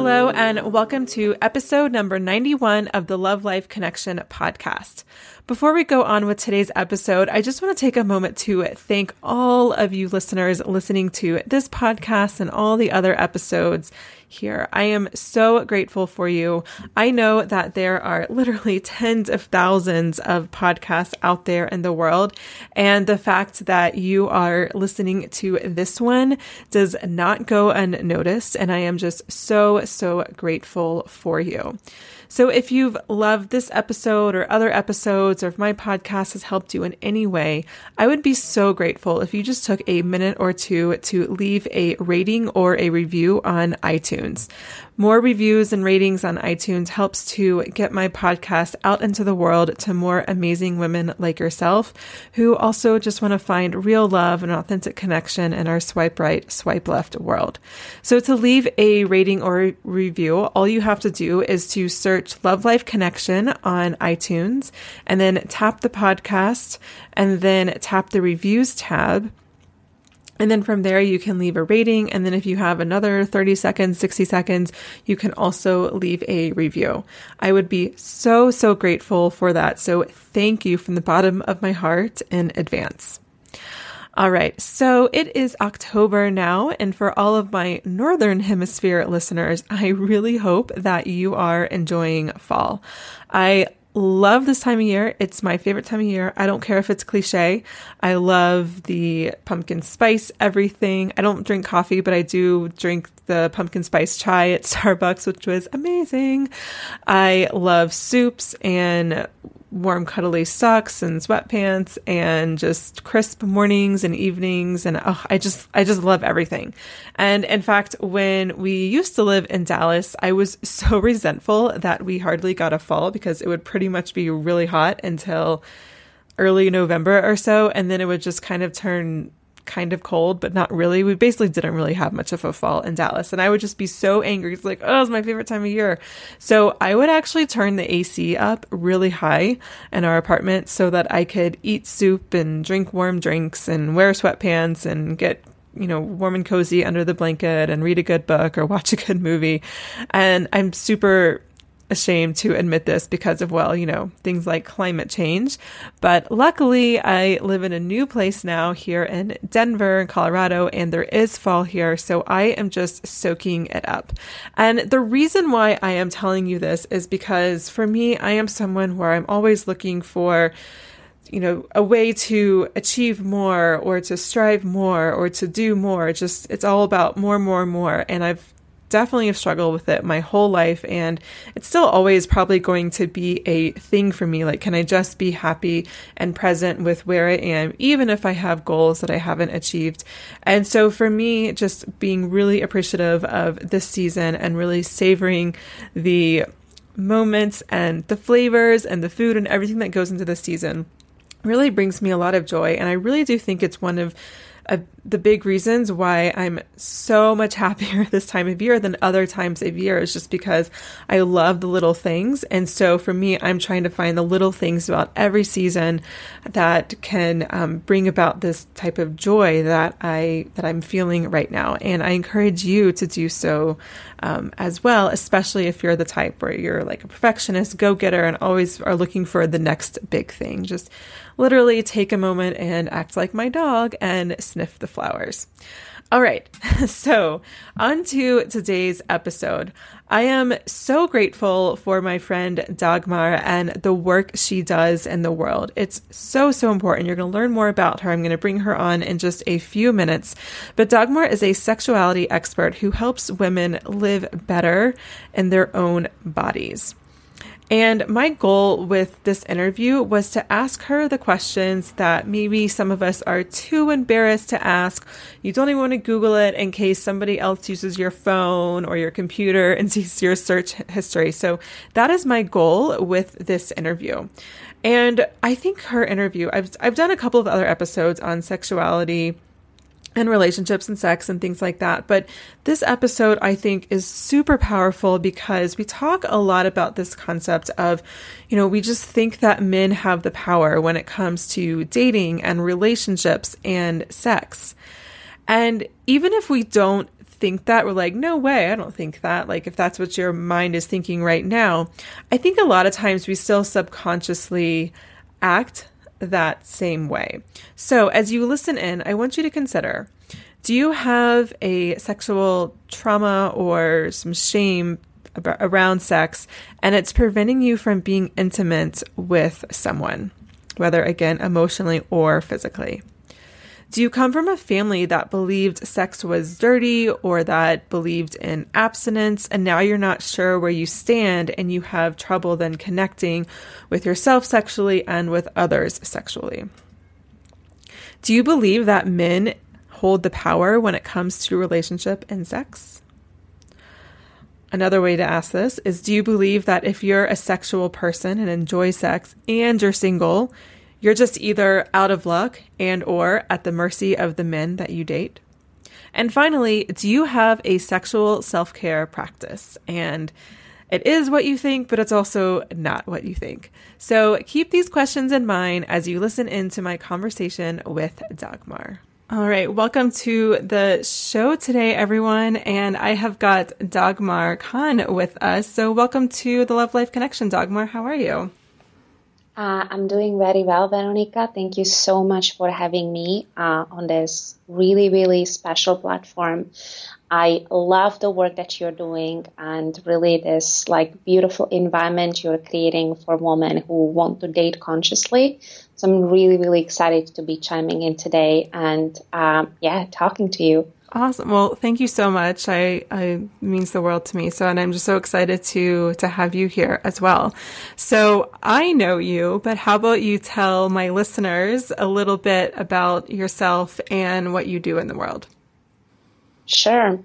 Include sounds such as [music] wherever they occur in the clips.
Hello, and welcome to episode number 91 of the Love Life Connection podcast. Before we go on with today's episode, I just want to take a moment to thank all of you listeners listening to this podcast and all the other episodes here. I am so grateful for you. I know that there are literally [laughs] tens of thousands of podcasts out there in the world, and the fact that you are listening to this one does not go unnoticed, and I am just so, so grateful for you. So if you've loved this episode or other episodes, or if my podcast has helped you in any way, I would be so grateful if you just took a minute or two to leave a rating or a review on iTunes. More reviews and ratings on iTunes helps to get my podcast out into the world to more amazing women like yourself who also just want to find real love and authentic connection in our swipe right, swipe left world. So to leave a rating or review, all you have to do is to search Love Life Connection on iTunes and then tap the podcast and then tap the reviews tab. And then from there, you can leave a rating. And then if you have another 30 seconds, 60 seconds, you can also leave a review. I would be so, so grateful for that. So thank you from the bottom of my heart in advance. All right, so it is October now, and for all of my Northern Hemisphere listeners, I really hope that you are enjoying fall. I love this time of year. It's my favorite time of year. I don't care if it's cliche. I love the pumpkin spice everything. I don't drink coffee, but I do drink the pumpkin spice chai at [laughs] Starbucks, which was amazing. I love soups and warm cuddly socks and sweatpants and just crisp mornings and evenings and oh, I just I just love everything. And in fact, when we used to live in Dallas, I was [laughs] so resentful that we hardly got a fall because it would pretty much be really hot until early November or so and then it would just kind of turn kind of cold, but not really. We basically didn't really have much of a fall in Dallas. And I would just be so angry. It's like, oh, it's my favorite time of year. So I would actually turn the AC up really high in our apartment so that I could eat soup and drink warm drinks and wear sweatpants and get you know, warm and cozy under the blanket and read a good book or watch a good movie. And I'm super ashamed to admit this because of, well, you know, things like climate change. But luckily, I live in a new place now here in Denver, Colorado, and there is fall here. So I am just soaking it up. And the reason why I am telling you this is because for me, I am someone where I'm always looking for you know, a way to achieve more or to strive more or to do more. Just, it's all about more, more, more. And I've definitely have struggled with it my whole life. And it's still always probably going to be a thing for me. Like, can I just be happy and present with where I am, even if I have goals that I haven't achieved? And so for me, just being really appreciative of this season and really savoring the moments and the flavors and the food and everything that goes into the season really brings me a lot of joy. And I really do think it's one of uh, the big reasons why I'm so much [laughs] happier this time of year than other times of year is just because I love the little things. And so for me, I'm trying to find the little things about every season that can um, bring about this type of joy that I that I'm feeling right now. And I encourage you to do so um, as well, especially if you're the type where you're like a perfectionist, go getter, and always are looking for the next big thing. Just literally take a moment and act like my dog and sniff the flowers. All right, [laughs] so on to today's episode. I am so grateful for my friend Dagmar and the work she does in the world. It's so, so important. You're going to learn more about her. I'm going to bring her on in just a few minutes. But Dagmar is a sexuality expert who helps women live better in their own bodies. And my goal with this interview was to ask her the questions that maybe some of us are too embarrassed to ask. You don't even want to Google it in case somebody else uses your phone or your computer and [laughs] sees your search history. So that is my goal with this interview. And I think her interview, I've, I've done a couple of other episodes on sexuality and relationships and sex and things like that. But this episode, I think, is super powerful because we talk a lot about this concept of, you know, we just think that men have the power when it comes to dating and relationships and sex. And even if we don't think that, we're like, no way, I don't think that. Like, if that's what your mind is thinking right now, I think a lot of times we still subconsciously act that same way. So, as you listen in, I want you to consider do you have a sexual trauma or some shame around sex and it's preventing you from being intimate with someone, whether again emotionally or physically? Do you come from a family that believed sex was dirty or that believed in abstinence, and now you're not sure where you stand and you have trouble then connecting with yourself sexually and with others sexually? Do you believe that men hold the power when it comes to relationship and sex? Another way to ask this is Do you believe that if you're a sexual person and enjoy sex and you're single, you're just either out of luck and or at the mercy of the men that you date. And finally, do you have a sexual self-care practice? And it is what you think, but it's also not what you think. So keep these questions in mind as you listen into my conversation with Dagmar. All right, welcome to the show today, everyone. And I have got Dagmar Khan with us. So, welcome to the Love Life Connection, Dagmar. How are you? Uh, I'm doing very well, Veronica. Thank you so much for having me uh, on this really, really special platform. I love the work that you're doing and really this like beautiful environment you're creating for women who want to date consciously. So I'm really, really excited to be chiming in today and um, yeah, talking to you. Awesome. Well, thank you so much. I, I means the world to me. So, and I'm just so excited to to have you here as well. So, I know you, but how about you tell my listeners a little bit about yourself and what you do in the world? Sure.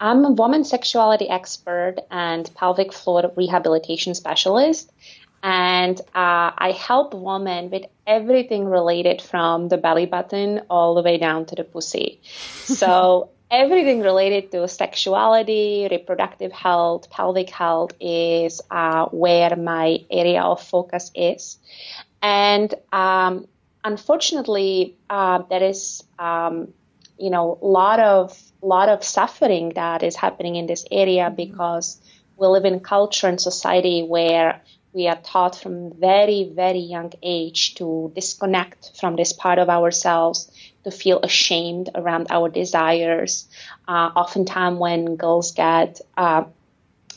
I'm a woman sexuality expert and pelvic floor rehabilitation specialist. And uh, I help women with everything related from the belly button all the way down to the pussy. [laughs] So everything related to sexuality, reproductive health, pelvic health is uh, where my area of focus is. And um, unfortunately, uh, there is, um, you know, a lot of lot of suffering that is happening in this area because we live in culture and society where we are taught from very, very young age to disconnect from this part of ourselves, to feel ashamed around our desires. Uh, oftentimes, when girls get uh,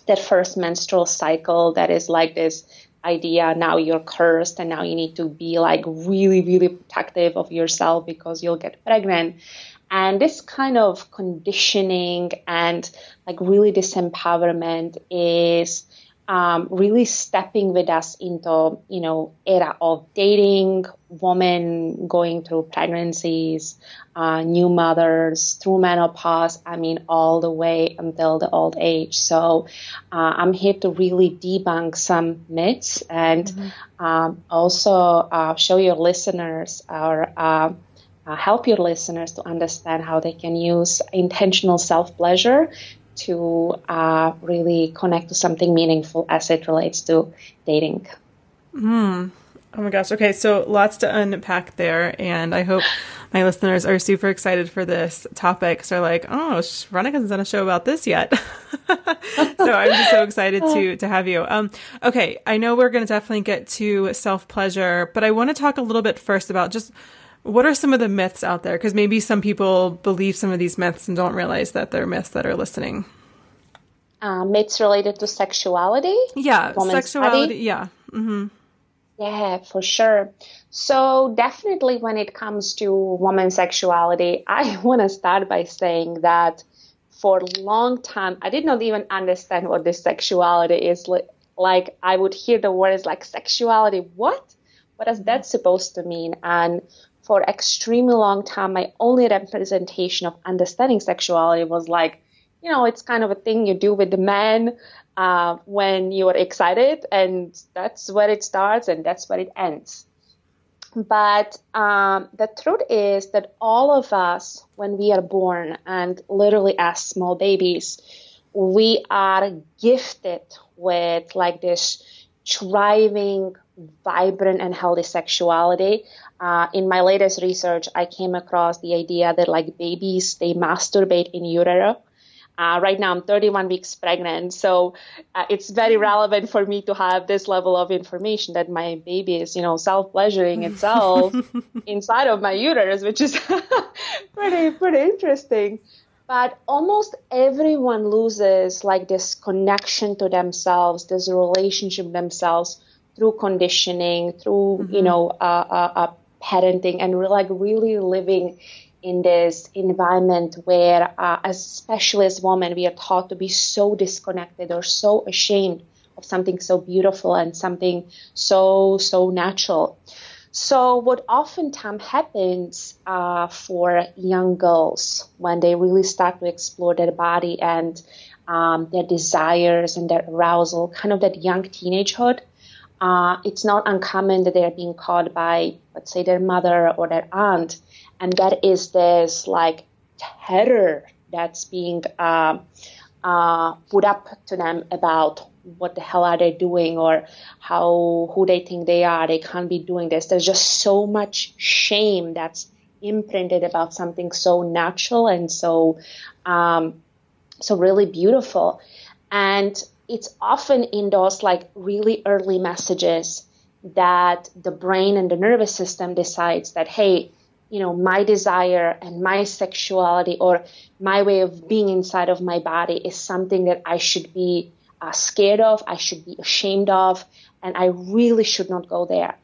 that first menstrual cycle, that is like this idea now you're cursed and now you need to be like really, really protective of yourself because you'll get pregnant. And this kind of conditioning and like really disempowerment is um, really stepping with us into, you know, era of dating, women going through pregnancies, uh, new mothers, through menopause. I mean, all the way until the old age. So uh, I'm here to really debunk some myths and mm-hmm. um, also uh, show your listeners or uh, uh, help your listeners to understand how they can use intentional self pleasure to uh, really connect to something meaningful as it relates to dating. Hmm. Oh my gosh. Okay, so lots to unpack there, and I hope [laughs] my listeners are super excited for this topic. So, like, oh, Veronica hasn't done a show about this yet. [laughs] so I'm just so excited to to have you. Um, okay, I know we're going to definitely get to self pleasure, but I want to talk a little bit first about just what are some of the myths out there? Because maybe some people believe some of these myths and don't realize that they're myths that are listening. Uh, myths related to sexuality? Yeah, sexuality. Body? Yeah. Mm-hmm. Yeah, for sure. So, definitely when it comes to women's sexuality, [laughs] I want to start by saying that for a long time, I did not even understand what this sexuality is. Like, I would hear the words like sexuality. What? What is that supposed to mean? And for extremely long time, my only representation of understanding sexuality was like, you know, it's kind of a thing you do with the men uh, when you are excited, and that's where it starts and that's where it ends. But um, the truth is that all of us, when we are born and literally as small babies, we are gifted with like this thriving, vibrant, and healthy sexuality uh, in my latest research, I came across the idea that like babies, they masturbate in utero. Uh, right now, I'm 31 weeks pregnant, so uh, it's very relevant for me to have this level of information that my baby is, you know, self-pleasuring itself [laughs] inside of my uterus, which is [laughs] pretty pretty interesting. But almost everyone loses like this connection to themselves, this relationship themselves through conditioning, through mm-hmm. you know, uh, uh, uh parenting and we're like really living in this environment where, uh, especially as women, we are taught to be so disconnected or so ashamed of something so beautiful and something so, so natural. So, what oftentimes happens uh, for young girls when they really start to explore their body and um, their desires and their arousal, kind of that young teenagehood, uh, it's not uncommon that they're being called by, let's say, their mother or their aunt, and that is this like terror that's being uh, uh, put up to them about what the hell are they doing or how who they think they are. They can't be doing this. There's just so much shame that's imprinted about something so natural and so um, so really beautiful. And it's often in those like really early messages that the brain and the nervous system decides that hey you know my desire and my sexuality or my way of being inside of my body is something that i should be uh, scared of i should be ashamed of and i really should not go there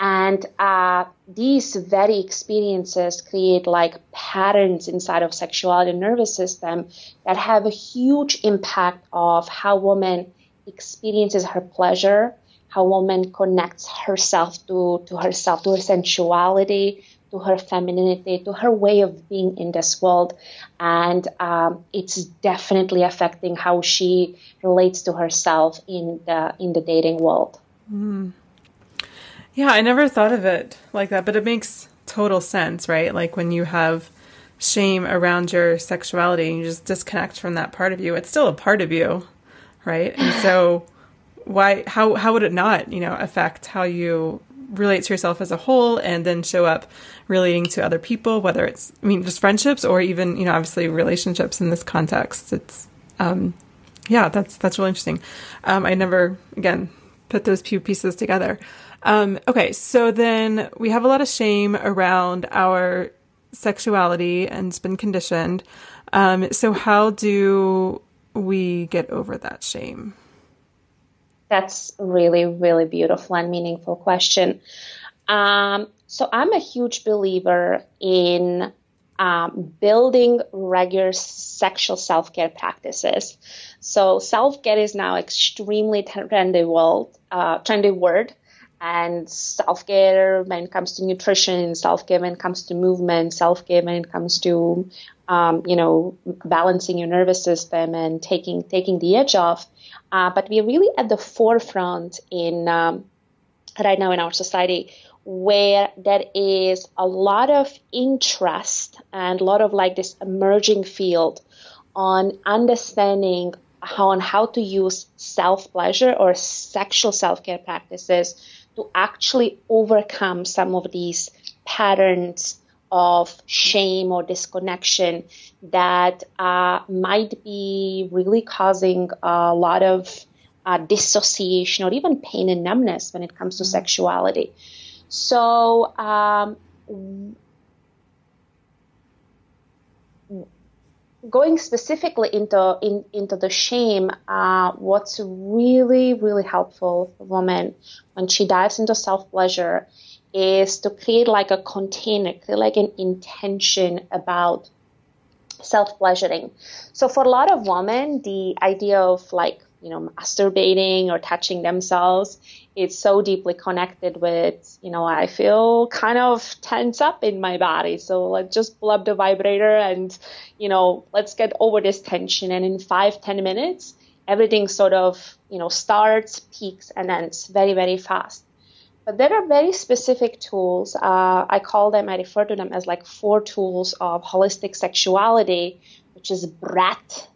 and uh, these very experiences create like patterns inside of sexuality and nervous system that have a huge impact of how woman experiences her pleasure, how woman connects herself to, to herself, to her sensuality, to her femininity, to her way of being in this world. And um, it's definitely affecting how she relates to herself in the in the dating world. Mm. Yeah, I never thought of it like that, but it makes total sense, right? Like when you have shame around your sexuality and you just disconnect from that part of you, it's still a part of you, right? And so why how how would it not, you know, affect how you relate to yourself as a whole and then show up relating to other people, whether it's I mean just friendships or even, you know, obviously relationships in this context. It's um yeah, that's that's really interesting. Um I never again put those few pieces together. Um, okay, so then we have a lot of shame around our sexuality and it's been conditioned. Um, so, how do we get over that shame? That's really, really beautiful and meaningful question. Um, so, I'm a huge believer in um, building regular sexual self care practices. So self care is now extremely trendy world, uh, trendy word. And self care when it comes to nutrition, self care when it comes to movement, self care when it comes to um, you know balancing your nervous system and taking taking the edge off. Uh, but we're really at the forefront in um, right now in our society where there is a lot of interest and a lot of like this emerging field on understanding how on how to use self pleasure or sexual self care practices to actually overcome some of these patterns of shame or disconnection that uh, might be really causing a lot of uh, dissociation or even pain and numbness when it comes to mm-hmm. sexuality. So, um, going specifically into in, into the shame, uh, what's really really helpful for women when she dives into self pleasure is to create like a container, create like an intention about self pleasuring. So for a lot of women, the idea of like you know masturbating or touching themselves it's so deeply connected with you know i feel kind of tense up in my body. So let's just pull up the vibrator and you know let's get over this tension. And in five ten minutes everything sort of you know starts peaks and ends very very fast. But there are very specific tools uh, i call them i refer to them as like four tools of holistic sexuality which is breath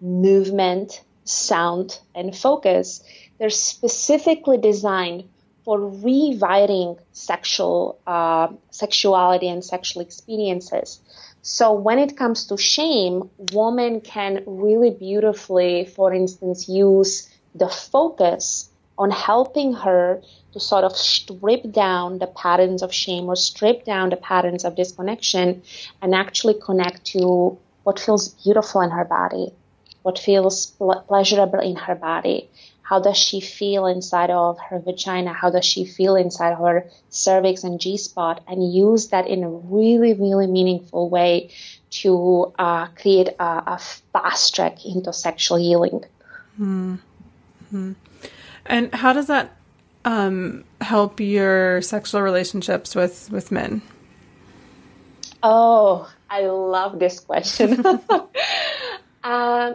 movement sound, and focus, they're specifically designed for rewiring sexual uh, sexuality and sexual experiences. So when it comes to shame, women can really beautifully, for instance, use the focus on helping her to sort of strip down the patterns of shame or strip down the patterns of disconnection and actually connect to what feels beautiful in her body what feels pleasurable in her body. How does she feel inside of her vagina? How does she feel inside her cervix and G spot? And use that in a really, really meaningful way to uh, create a, a, fast track into sexual healing. Mm-hmm. And how does that um, help your sexual relationships with with men? Oh, I love this question. [laughs] uh,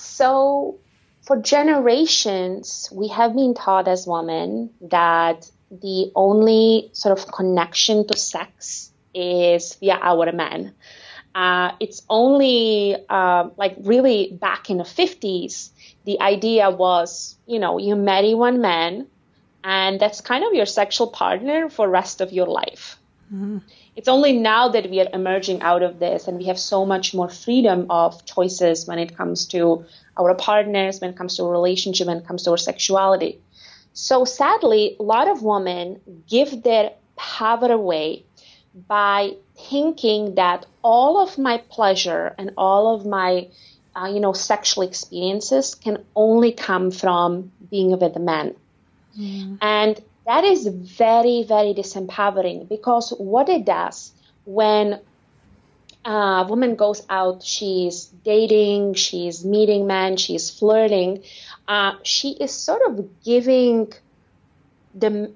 So, for generations, we have been taught as women that the only sort of connection to sex is via our men. Uh, it's only uh, like really back in the 50s, the idea was, you know, you marry one man and that's kind of your sexual partner for rest of your life. Mm-hmm. It's only now that we are emerging out of this and we have so much more freedom of choices when it comes to our partners, when it comes to a relationship, when it comes to our sexuality. So sadly, a lot of women give their power away by thinking that all of my pleasure and all of my uh, you know sexual experiences can only come from being with a man mm. and that is very, very disempowering because what it does when a woman goes out, she's dating, she's meeting men, she's flirting, uh, she is sort of giving the,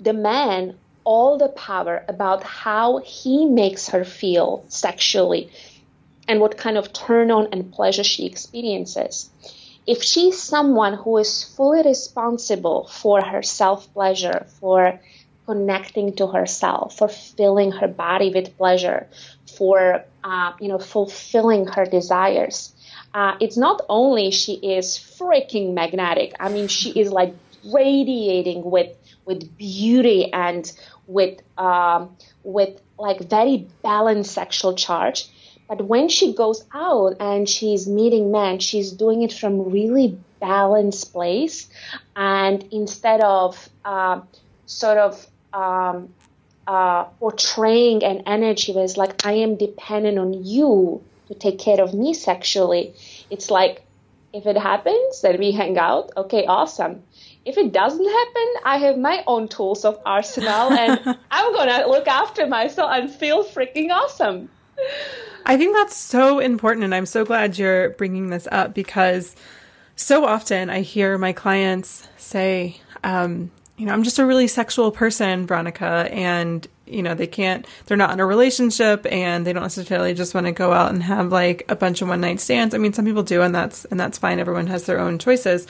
the man all the power about how he makes her feel sexually and what kind of turn on and pleasure she experiences if she's someone who is fully responsible for her self pleasure, for connecting to herself, for filling her body with pleasure, for uh, you know fulfilling her desires, uh, it's not only she is freaking magnetic. I mean, she is like radiating with with beauty and with um, with like very balanced sexual charge but when she goes out and she's meeting men, she's doing it from really balanced place. And instead of uh, sort of um, uh, portraying an energy that's like, I am dependent on you to take care of me sexually, it's like, if it happens, then we hang out. Okay, awesome. If it doesn't happen, I have my own tools of arsenal and [laughs] I'm going to look after myself and feel freaking awesome. I think that's so important. And I'm so glad you're bringing this up because so often I hear my clients say, um, you know, I'm just a really sexual person, Veronica, and you know, they can't, they're not in a relationship and they don't necessarily just want to go out and have like a bunch of one night stands. I mean, some people do and that's, and that's fine. Everyone has their own choices.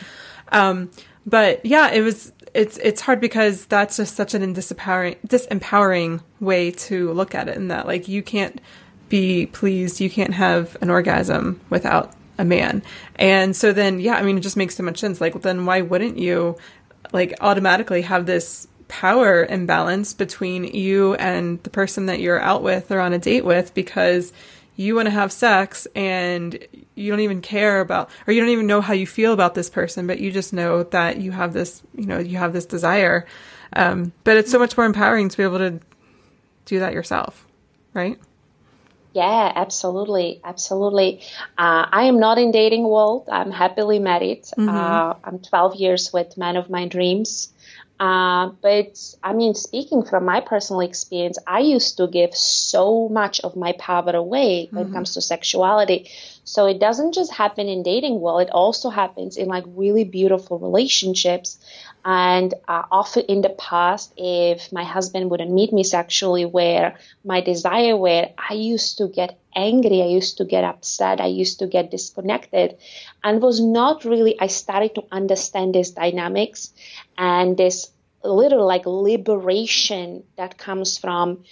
Um, but yeah, it was, it's, it's hard because that's just such an disempowering, disempowering way to look at it and that like you can't be pleased, you can't have an orgasm without a man. And so then, yeah, I mean, it just makes so much sense. Like, then why wouldn't you like automatically have this power imbalance between you and the person that you're out with or on a date with because you want to have sex and you don't even care about or you don't even know how you feel about this person but you just know that you have this you know you have this desire um, but it's so much more empowering to be able to do that yourself right yeah, absolutely, absolutely. Uh, I am not in dating world. I'm happily married. Mm-hmm. Uh, I'm 12 years with man of my dreams. Uh, but I mean, speaking from my personal experience, I used to give so much of my power away when mm-hmm. it comes to sexuality. So it doesn't just happen in dating well, it also happens in like really beautiful relationships. And uh, often in the past, if my husband wouldn't meet me sexually where my desire where I used to get angry, I used to get upset, I used to get disconnected, and was not really, I started to understand these dynamics and this little like liberation that comes from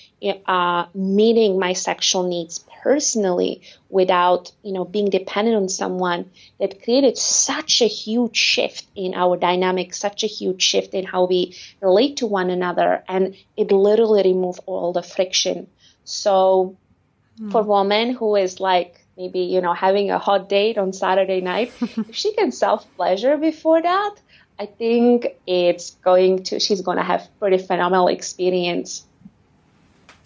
uh, meeting my sexual needs personally without you know being dependent on someone that created such a huge shift in our dynamic such a huge shift in how we relate to one another and it literally removed all the friction. So mm. for woman who is like maybe you know having a hot date on saturday night [laughs] if she can self pleasure before that I think it's going to she's going to have pretty phenomenal experience.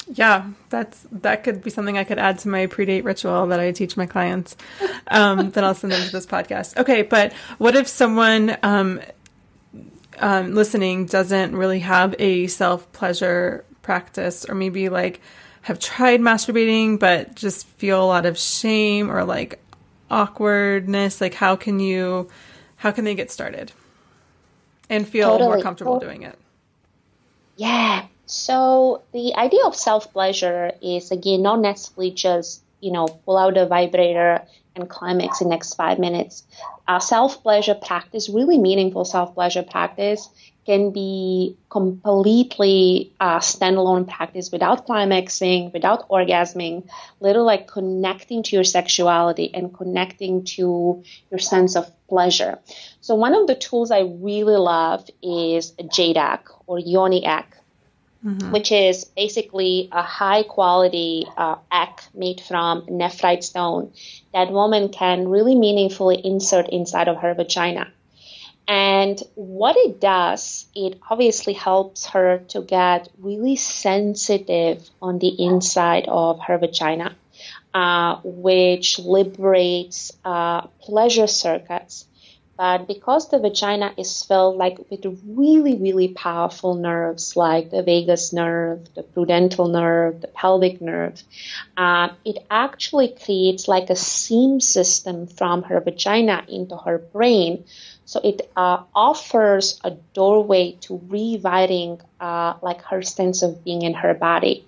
Yeah, that's that could be something I could add to my pre-date ritual that I teach my clients. Um, [laughs] that I'll send them to this podcast. Okay, but what if someone um, um, listening doesn't really have a self pleasure practice, or maybe like have tried masturbating but just feel a lot of shame or like awkwardness? Like, how can you? How can they get started? and feel totally. more comfortable doing it. Yeah. So the idea of self pleasure is again not necessarily just you know pull out a vibrator and climax in next five minutes. Uh, self pleasure practice, really meaningful self pleasure practice, can be completely uh, standalone practice without climaxing, without orgasming, little like connecting to your sexuality and connecting to your sense of pleasure. So one of the tools I really love is jade egg or Yoni Egg. Mm-hmm. Which is basically a high quality uh, egg made from nephrite stone that woman can really meaningfully insert inside of her vagina. And what it does, it obviously helps her to get really sensitive on the inside of her vagina, uh, which liberates uh, pleasure circuits. But because the vagina is filled like with really, really powerful nerves, like the vagus nerve, the pudendal nerve, the pelvic nerve, uh, it actually creates like a seam system from her vagina into her brain so it uh, offers a doorway to rewriting uh, like her sense of being in her body.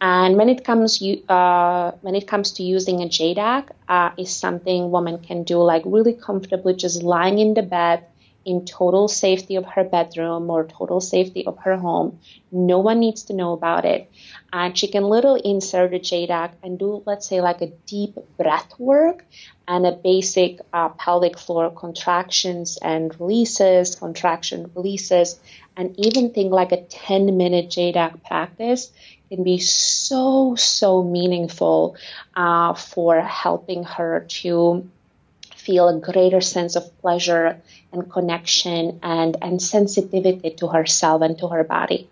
And when it comes uh, when it comes to using a jade egg, uh, is something woman can do like really comfortably, just lying in the bed in total safety of her bedroom or total safety of her home. No one needs to know about it. And she can literally insert a jade egg and do, let's say, like a deep breath work and a basic uh, pelvic floor contractions and releases, contraction releases, and even thing like a 10 minute jade egg practice can be so, so meaningful uh, for helping her to feel a greater sense of pleasure and connection and, and sensitivity to herself and to her body.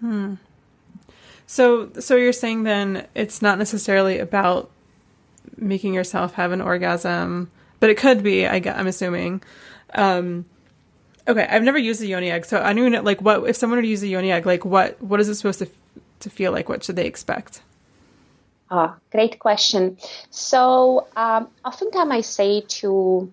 Hmm. So, so you're saying then it's not necessarily about making yourself have an orgasm, but it could be. I am assuming. Um, okay, I've never used a yoni egg, so I even like what if someone were to use a yoni egg, like what what is it supposed to to feel like? What should they expect? Ah, great question. So, um, oftentimes I say to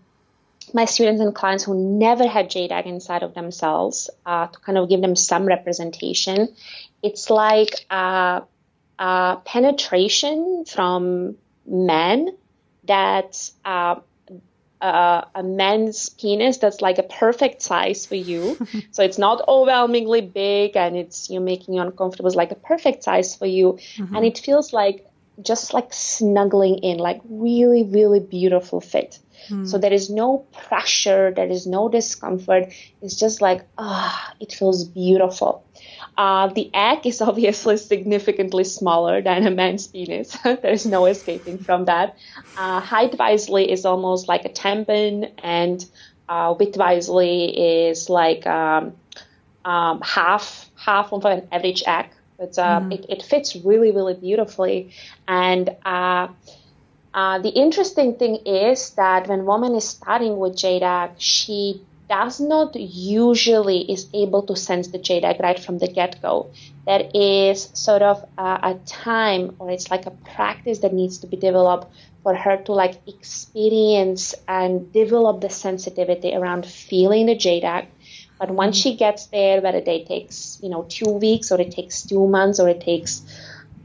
my students and clients who never had jade egg inside of themselves uh, to kind of give them some representation, it's like uh, uh, penetration from men that uh, uh, a man's penis that's like a perfect size for you. [laughs] so it's not overwhelmingly big and it's you making you uncomfortable. It's like a perfect size for you, mm-hmm. and it feels like just like snuggling in, like really, really beautiful fit. Mm. So there is no pressure, there is no discomfort. It's just like, ah, oh, it feels beautiful. Uh, the egg is [laughs] obviously significantly smaller than a man's penis. [laughs] there is no escaping from that. Uh, height wisely is almost like a tampon, and uh, width wisely is like um, um, half half of an average egg. But uh, mm. it, it fits really, really beautifully. And uh, uh, the interesting thing is that when woman is starting with jade egg, she does not usually is able to sense the jade egg right from the get-go. There is sort of a, a time or it's like a practice that needs to be developed for her to like experience and develop the sensitivity around feeling the jade egg. But once she gets there, whether it takes, you know, two weeks or it takes two months or it takes,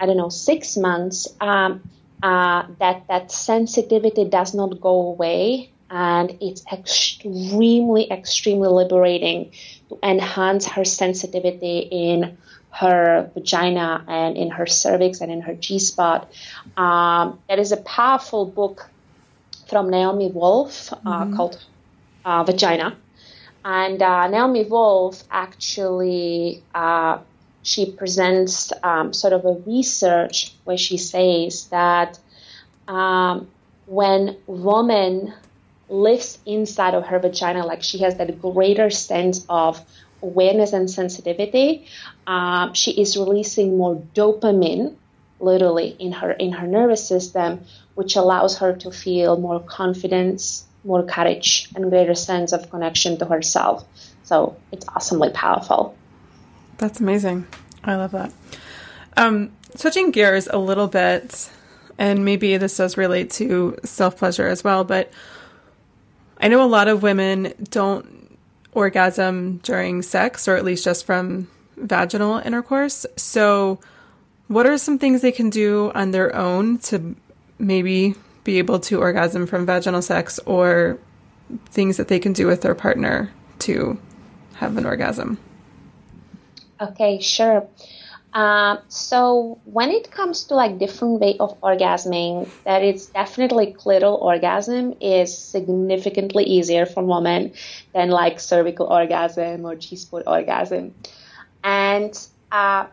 I don't know, six months, um, uh, that that sensitivity does not go away and it's extremely, extremely liberating to enhance her sensitivity in her vagina and in her cervix and in her G spot. Um, there is a powerful book from Naomi Wolf uh, mm-hmm. called uh, Vagina. And uh, Naomi Wolf actually uh, she presents um, sort of a research where she says that um, when woman lives inside of her vagina, like she has that greater sense of awareness and sensitivity, um, she is releasing more dopamine, literally in her in her nervous system, which allows her to feel more confidence, more courage, and greater sense of connection to herself. So it's awesomely powerful. That's amazing. I love that. Um, switching gears a little bit, and maybe this does relate to self pleasure as well, but I know a lot of women don't orgasm during sex, or at least just from vaginal intercourse. So, what are some things they can do on their own to maybe be able to orgasm from vaginal sex, or things that they can do with their partner to have an orgasm? Okay, sure. Um, so when it comes to like different way of orgasming, that it's definitely clitoral orgasm is significantly easier for women than like cervical orgasm or G-spot orgasm. And uh,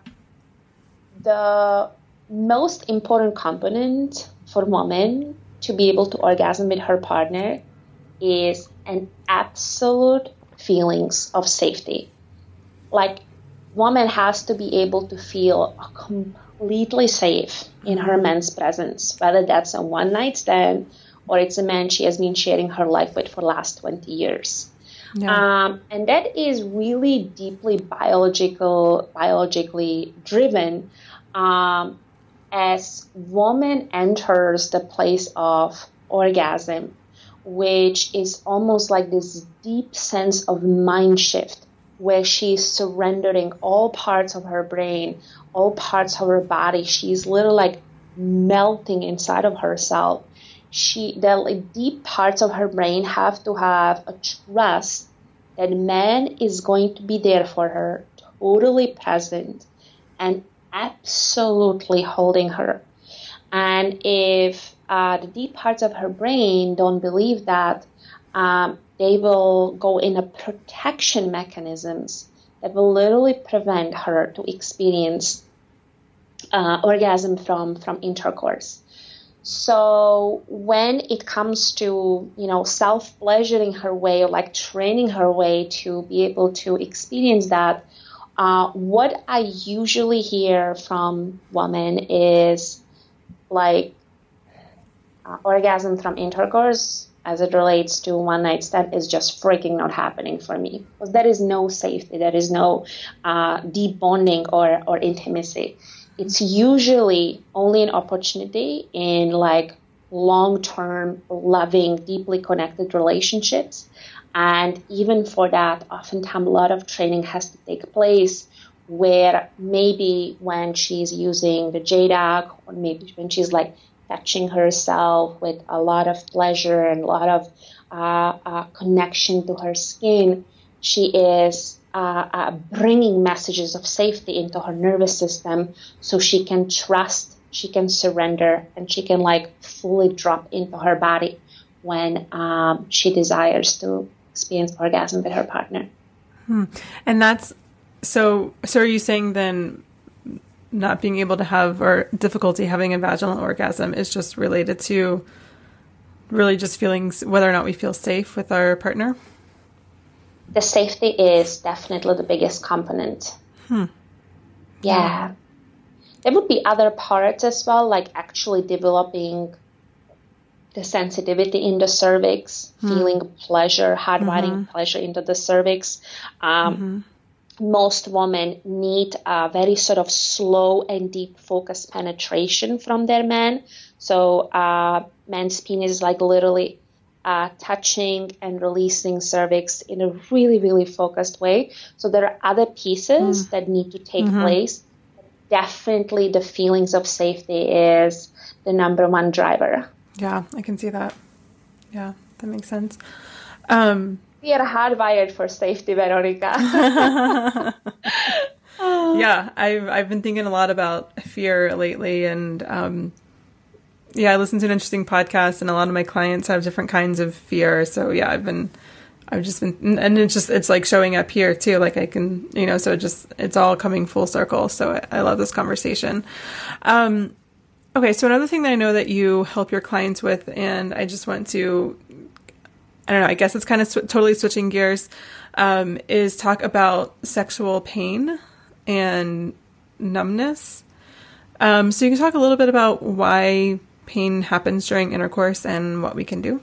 the most important component for women to be able to orgasm with her partner is an absolute feelings of safety. Like woman has to be able to feel completely safe in her man's presence, whether that's a one night stand or it's a man she has been sharing her life with for the last 20 years. Um, and that is really deeply biological, biologically driven. Um, as woman enters the place of orgasm, which is almost like this deep sense of mind shift where she's surrendering all parts of her brain, all parts of her body. She's literally like melting inside of herself. She, the like, deep parts of her brain have to have a trust that man is going to be there for her, totally present, and absolutely holding her. And if uh, the deep parts of her brain don't believe that, um, they will go in a protection mechanisms that will literally prevent her to experience uh, orgasm from from intercourse. So when it comes to you know self pleasuring her way or like training her way to be able to experience that, uh, what I usually hear from women is like uh, orgasm from intercourse as it relates to one night stand is just freaking not happening for me because there is no safety, there is no uh, deep bonding or, or intimacy. it's usually only an opportunity in like long term, loving, deeply connected relationships. And even for that, oftentimes a lot of training has to take place where maybe when she's using the jade egg or maybe when she's like touching herself with a lot of pleasure and a lot of uh, uh, connection to her skin, she is uh, uh, bringing messages of safety into her nervous system so she can trust, she can surrender, and she can like fully drop into her body when um, she desires to experience orgasm with her partner. Hmm. And that's so. So, are you saying then not being able to have or difficulty having a vaginal orgasm is just related to really just feelings whether or not we feel safe with our partner? The safety is definitely the biggest component. Hmm. Yeah. There would be other parts as well, like actually developing the sensitivity in the cervix, hmm. feeling pleasure, hardwiring mm-hmm. pleasure into the cervix. Um, mm-hmm most women need a very sort of slow and deep focused penetration from their man. So uh, man's penis is like literally uh, touching and releasing cervix in a really, really focused way. So there are other pieces mm. that need to take mm-hmm. place. Definitely the feelings of safety is the number one driver. Yeah, I can see that. Yeah, that makes sense. Um, we are hardwired for safety, Veronica. [laughs] [laughs] yeah, I've I've been thinking a lot about fear lately, and um, yeah, I listened to an interesting podcast, and a lot of my clients have different kinds of fear. So yeah, I've been. I've just been, and it's just, it's like showing up here too. Like I can, you know, so it just, it's all coming full circle. So I, I love this conversation. Um, okay. So another thing that I know that you help your clients with, and I just want to I don't know, I guess it's kind of sw- totally switching gears, um, is talk about sexual pain and numbness. Um, so you can talk a little bit about why pain happens during intercourse and what we can do.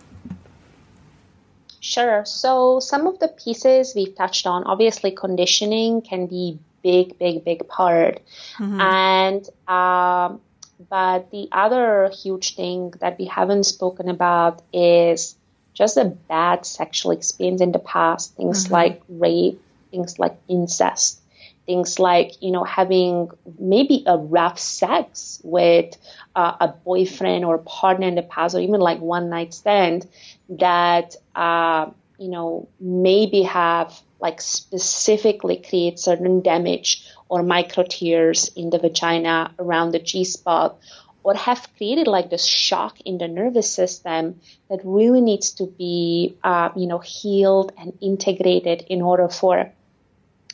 Sure. So some of the pieces we've touched on, obviously conditioning can be big, big, big part. Mm-hmm. And um, but the other huge thing that we haven't spoken about is just a bad sexual experience in the past, things mm-hmm. like rape, things like incest, things like, you know, having maybe a rough sex with uh, a boyfriend or partner in the past, or even like one night stand that, uh, you know, maybe have like specifically create certain damage or micro tears in the vagina around the G spot or have created like this shock in the nervous system that really needs to be, uh, you know, healed and integrated in order for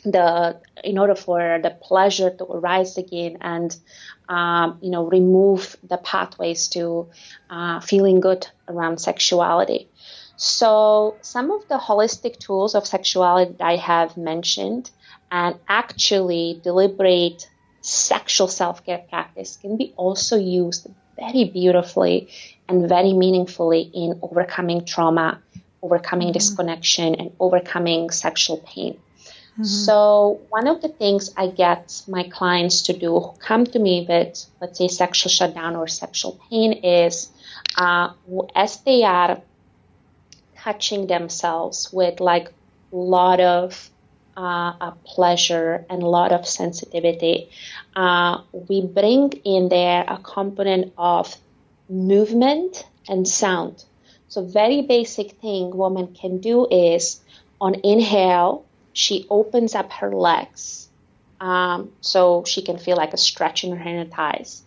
the in order for the pleasure to arise again and um, you know remove the pathways to uh, feeling good around sexuality. So some of the holistic tools of sexuality that i have mentioned and actually deliberate sexual self care practice can be also used very beautifully and very meaningfully in overcoming trauma, overcoming mm-hmm. disconnection, and overcoming sexual pain. Mm-hmm. So, one of the things I get my clients to do who come to me with, let's say, sexual shutdown or sexual pain is uh, as they are touching themselves with like a lot of uh, a pleasure and a lot of sensitivity. Uh, we bring in there a component of movement and sound. So very basic thing woman can do is on inhale, she opens up her legs um, so she can feel like a stretch in her inner thighs.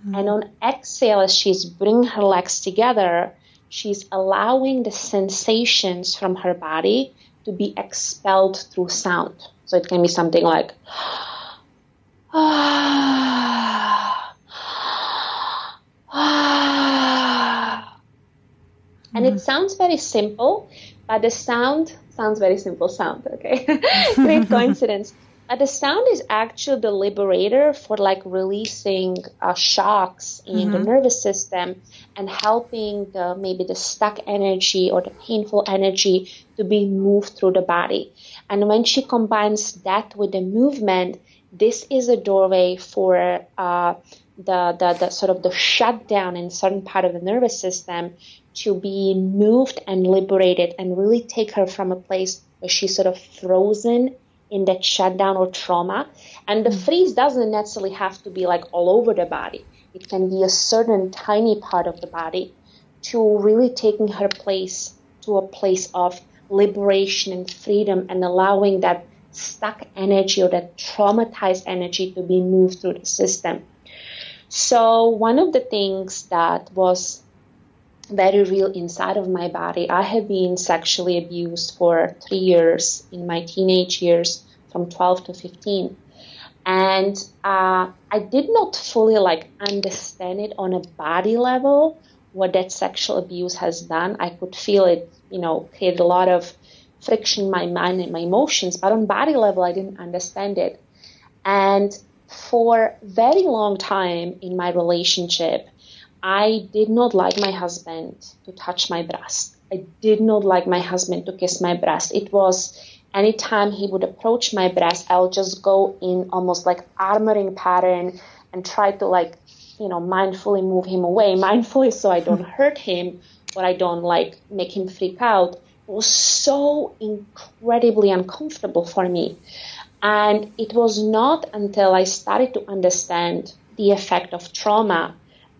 Mm-hmm. And on exhale, as she's bringing her legs together, she's allowing the sensations from her body to be expelled through sound. So it can be something like, and it mm-hmm. sounds very simple, but the sound sounds very simple sound, okay? [laughs] Great coincidence. But the sound is actually the liberator for like releasing uh, shocks in mm-hmm. the nervous system and helping the maybe the stuck energy or the painful energy to be moved through the body. And when she combines that with the movement, this is a doorway for uh, the, the, the sort of the shutdown in certain part of the nervous system to be moved and liberated and really take her from a place where she's sort of frozen in that shutdown or trauma. And the mm. freeze doesn't necessarily have to be like all over the body. It can be a certain tiny part of the body to really taking her place to a place of liberation and freedom and allowing that stuck energy or that traumatized energy to be moved through the system. So, one of the things that was very real inside of my body, I have been sexually abused for three years in my teenage years from 12 to 15. And uh, I did not fully like understand it on a body level, what that sexual abuse has done. I could feel it, you know, created a lot of friction in my mind and my emotions, but on body level, I didn't understand it. And for very long time in my relationship, I did not like my husband to touch my breast. I did not like my husband to kiss my breast. It was anytime he would approach my breast, I'll just go in almost like armoring pattern and try to like, you know, mindfully move him away, [laughs] mindfully so I don't hurt him or I don't like make him freak out. It was so incredibly uncomfortable for me. And it was not until I started to understand the effect of trauma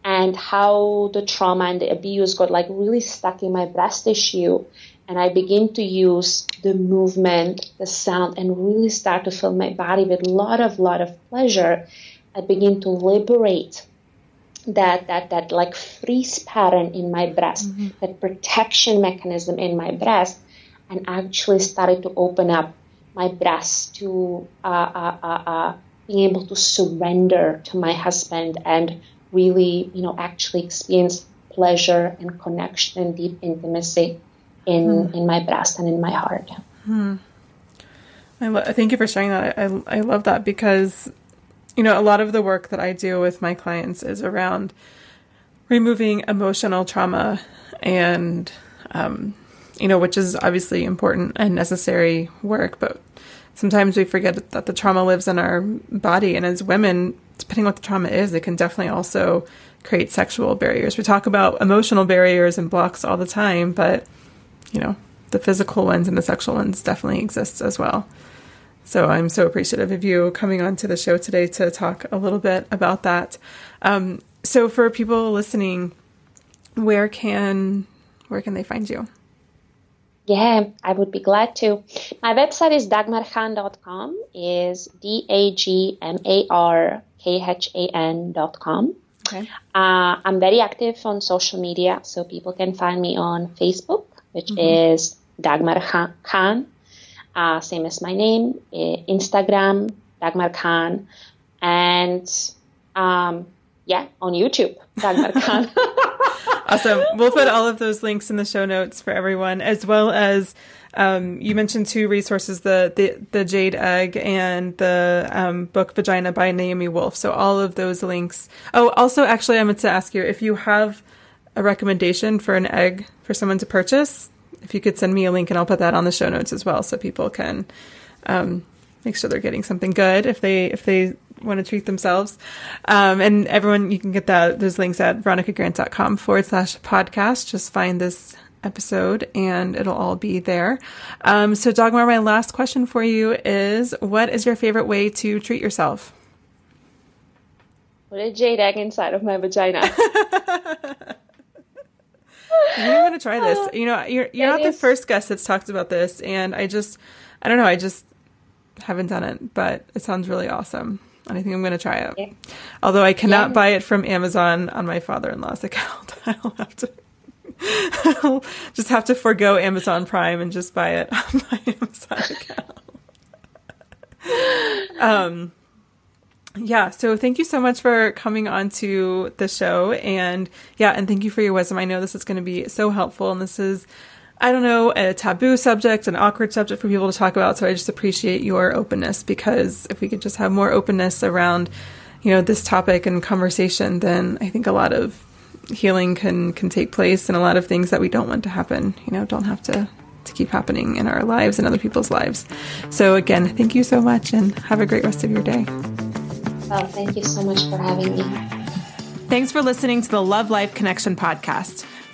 and how the trauma and the abuse got like really stuck in my breast tissue. And I begin to use the movement, the sound, and really start to fill my body with a lot of, lot of pleasure. I begin to liberate that that that like freeze pattern in my breast, mm-hmm. that protection mechanism in my breast, and actually started to open up my breast to uh, uh, uh, uh, being able to surrender to my husband and really, you know, actually experience pleasure and connection and deep intimacy in mm. in my breast and in my heart. Mm. I lo- thank you for sharing that. I, I love that because, you know, a lot of the work that I do with my clients is around removing emotional trauma and, um, you know, which is obviously important and necessary work, but sometimes we forget that the trauma lives in our body. And as women, depending on what the trauma is, it can definitely also create sexual barriers. We talk about emotional barriers and blocks all the time, but you know, the physical ones and the sexual ones definitely exist as well. So I'm so appreciative of you coming on to the show today to talk a little bit about that. Um, so for people listening, where can where can they find you? Yeah, I would be glad to. My website is dagmarkhan.com, is D A G M A R K H A N.com. Okay. Uh, I'm very active on social media, so people can find me on Facebook, which mm-hmm. is Dagmar Khan, uh, same as my name, uh, Instagram, Dagmar Khan, and um, yeah, on YouTube, Dagmar [laughs] Khan. awesome. We'll put all of those links in the show notes for everyone, as well as um, you mentioned two resources: the the, the Jade Egg and the um, book Vagina by Naomi Wolf. So all of those links. Oh, also, actually, I meant to ask you if you have a recommendation for an egg for someone to purchase. If you could send me a link, and I'll put that on the show notes as well, so people can um, make sure they're getting something good if they if they want to treat themselves. Um, and everyone, you can get that those links at veronicagrant.com forward slash podcast. Just find this episode and it'll all be there. Um, so, Dagmar, my last question for you is what is your favorite way to treat yourself? Put a jade egg inside of my vagina. I want to try this. You know, you're you're not is. the first guest that's talked about this, and I just, I don't know, I just haven't done it, but it sounds really awesome and I think I'm going to try it. Yeah. Although I cannot yeah. buy it from Amazon on my father-in-law's [laughs] account. I'll have to I'll [laughs] just have to forego Amazon Prime and just buy it [laughs] on my Amazon account. [laughs] um yeah, so thank you so much for coming on to the show and yeah, and thank you for your wisdom. I know this is going to be so helpful and this is I don't know, a taboo subject, an awkward subject for people to talk about. So I just appreciate your openness because if we could just have more openness around, you know, this topic and conversation, then I think a lot of healing can can take place and a lot of things that we don't want to happen, you know, don't have to to keep happening in our lives and other people's lives. So, again, thank you so much and have a great rest of your day. Well, thank you so much for having me. Thanks for listening to the Love Life Connection podcast.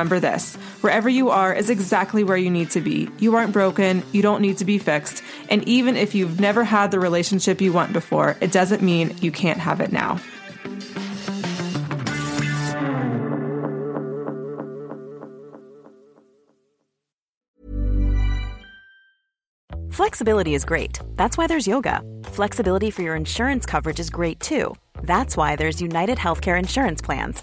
remember this wherever you are is exactly where you need to be. You aren't broken, you don't need to be fixed. And even if you've never had the relationship you want before, it doesn't mean you can't have it now. Flexibility is great. That's why there's yoga. Flexibility for your insurance coverage is great too. That's why there's United Healthcare Insurance Plans.